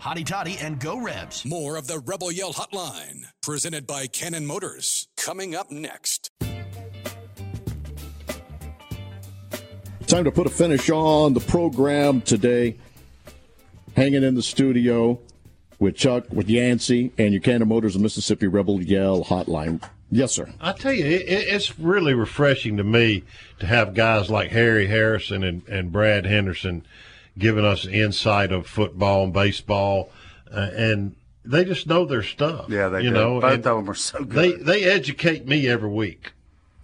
Hotty toddy and go Rebs. More of the Rebel Yell Hotline, presented by Cannon Motors, coming up next. Time to put a finish on the program today. Hanging in the studio with Chuck, with Yancey, and your Cannon Motors and Mississippi Rebel Yell Hotline. Yes, sir. I tell you, it, it's really refreshing to me to have guys like Harry Harrison and, and Brad Henderson giving us insight of football and baseball, uh, and they just know their stuff. Yeah, they you do. know. Both and of them are so They good. they educate me every week.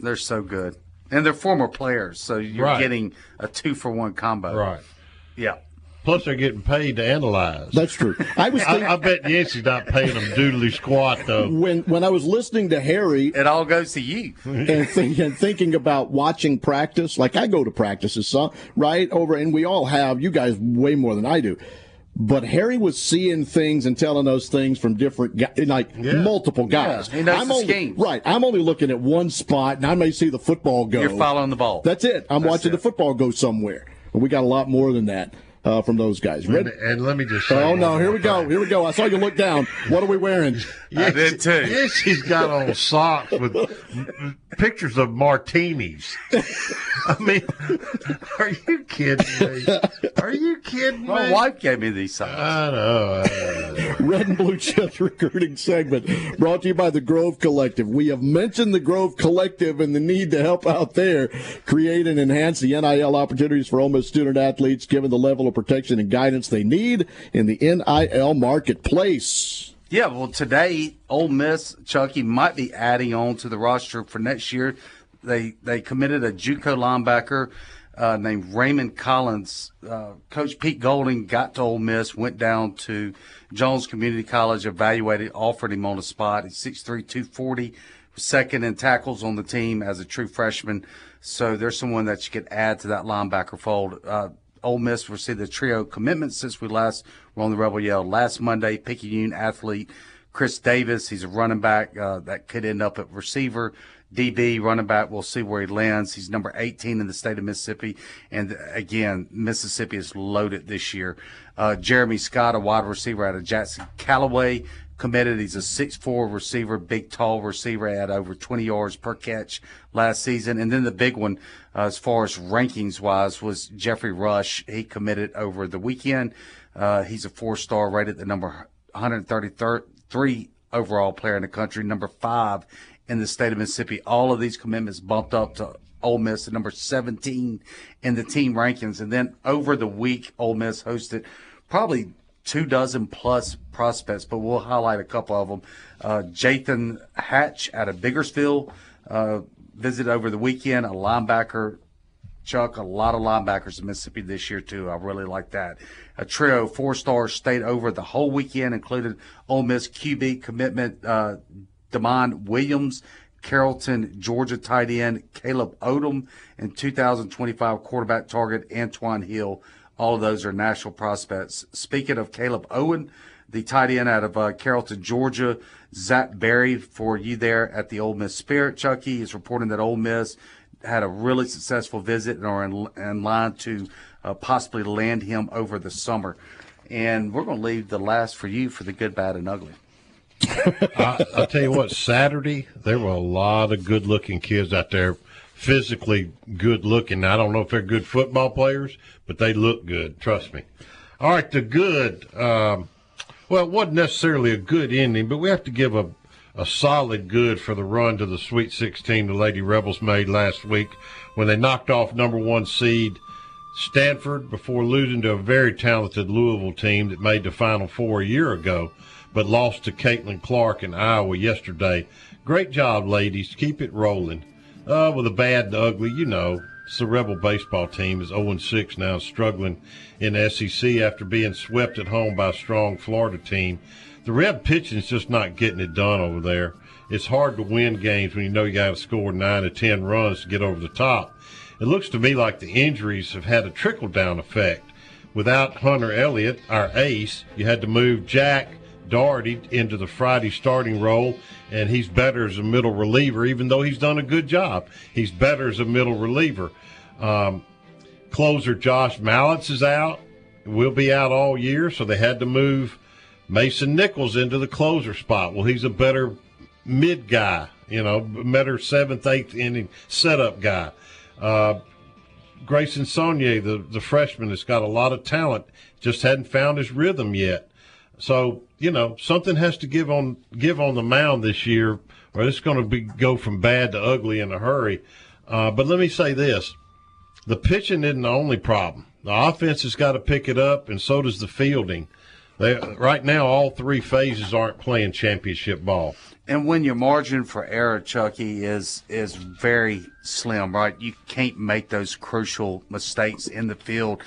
They're so good, and they're former players, so you're Right. getting a two for one combo. Right. Yeah. Plus, they're getting paid to analyze. That's true. I was. I, I bet Yancey's not paying them doodly squat though. When when I was listening to Harry, it all goes to you. and, think, and thinking about watching practice, like I go to practices, some right over, and we all have. You guys way more than I do. But Harry was seeing things and telling those things from different, guys, like Yeah. multiple guys. Yeah, he knows I'm the only, schemes. Right. I'm only looking at one spot, and I may see the football go. You're following the ball. That's it. I'm That's watching it. the football go somewhere. And we got a lot more than that uh, from those guys. Red- And, and let me just say, oh one no! Here we go. Here we go. I saw you look down. What are we wearing? Yes, Yes, she's got on socks with pictures of martinis. *laughs* I mean, are you kidding me? Are you kidding me? My wife gave me these socks. I know. I know. Red and Blue Chest *laughs* recruiting segment brought to you by the Grove Collective. We have mentioned the Grove Collective and the need to help out there, create and enhance the NIL opportunities for Ole Miss student athletes, given the level of protection and guidance they need in the NIL marketplace. Yeah, well, today Ole Miss Chucky might be adding on to the roster for next year. They they committed a JUCO linebacker uh, named Raymond Collins. Uh, Coach Pete Golding got to Ole Miss, went down to Jones Community College, evaluated, offered him on the spot. He's 6'3", 240, second in tackles on the team as a true freshman. So there's someone that you could add to that linebacker fold. Uh, Ole Miss received the trio commitment since we last were on the Rebel Yell last Monday. Picayune athlete Chris Davis, he's a running back uh, that could end up at receiver. DB running back, we'll see where he lands. He's number 18 in the state of Mississippi. And again, Mississippi is loaded this year. Uh, Jeremy Scott, a wide receiver out of Jackson Callaway, committed. He's a 6'4 receiver, big, tall receiver, had over 20 yards per catch last season. And then the big one, uh, as far as rankings wise, was Jeffrey Rush. He committed over the weekend. Uh, he's a four star, rated the number 133 overall player in the country, number five in the state of Mississippi. All of these commitments bumped up to Ole Miss at number 17 in the team rankings. And then over the week, Ole Miss hosted probably two dozen plus prospects, but we'll highlight a couple of them. Uh, Jathan Hatch out of Biggersville uh, visited over the weekend, a linebacker. Chuck, a lot of linebackers in Mississippi this year too. I really like that. A trio four stars stayed over the whole weekend, included Ole Miss QB commitment uh, Demond Williams, Carrollton, Georgia tight end Caleb Odom, and 2025 quarterback target Antoine Hill. All of those are national prospects. Speaking of Caleb Odom, the tight end out of uh, Carrollton, Georgia, Zach Berry for you there at the Ole Miss Spirit. Chucky is reporting that Ole Miss had a really successful visit and are in, in line to uh, possibly land him over the summer. And we're going to leave the last for you for the good, bad, and ugly. *laughs* I, I'll tell you what, Saturday, there were a lot of good looking kids out there, physically good looking. I don't know if they're good football players, but they look good. Trust me. All right, the good. Um, well, it wasn't necessarily a good ending, but we have to give a, a solid good for the run to the Sweet 16 the Lady Rebels made last week when they knocked off number one seed Stanford before losing to a very talented Louisville team that made the Final Four a year ago, but lost to Caitlin Clark in Iowa yesterday. Great job, ladies. Keep it rolling. Uh, with the bad and ugly, you know, it's the Rebel baseball team is 0 6 now, struggling in SEC after being swept at home by a strong Florida team. The Reb pitching's just not getting it done over there. It's hard to win games when you know you got to score nine to ten runs to get over the top. It looks to me like the injuries have had a trickle down effect. Without Hunter Elliott, our ace, you had to move Jack Dougherty into the Friday starting role, and he's better as a middle reliever, even though he's done a good job. He's better as a middle reliever. Um, closer Josh Mallitz is out, will be out all year, so they had to move Mason Nichols into the closer spot. Well, he's a better mid guy, you know, better seventh, eighth inning setup guy. Uh, Grayson Saunier, the, the freshman, has got a lot of talent, just hadn't found his rhythm yet. So you know something has to give on give on the mound this year, or it's going to be go from bad to ugly in a hurry. Uh, but let me say this: the pitching isn't the only problem. The offense has got to pick it up, and so does the fielding. They, right now, all three phases aren't playing championship ball. And when your margin for error, Chucky, is is very slim, right? You can't make those crucial mistakes in the field.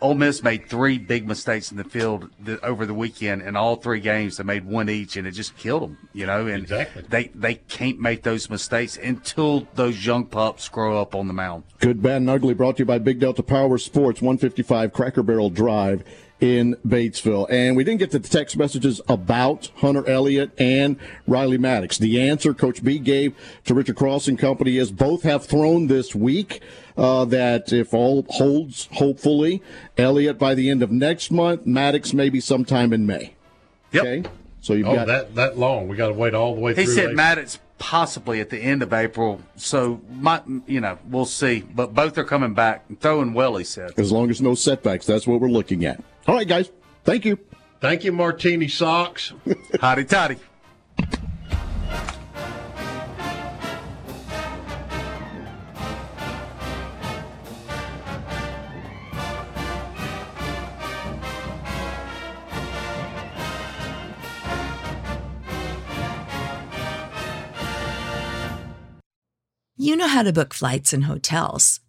Ole Miss made three big mistakes in the field th- over the weekend, and all three games they made one each, and it just killed them. You know, and Exactly. they they can't make those mistakes until those young pups grow up on the mound. Good, bad, and ugly brought to you by Big Delta Power Sports, 155 Cracker Barrel Drive in Batesville. And we didn't get to the text messages about Hunter Elliott and Riley Maddox. The answer Coach B gave to Richard Cross and company is both have thrown this week. Uh, that if all holds, hopefully, Elliott by the end of next month, Maddox maybe sometime in May. Yep. Okay. So you've oh, got that that long. We got to wait all the way He through. said April. Maddox possibly at the end of April, so might you know we'll see. But both are coming back and throwing well. He said. as long as no setbacks. That's what we're looking at. All right, guys. Thank you. Thank you, Martini Socks. *laughs* Hotty toddy. You know how to book flights and hotels.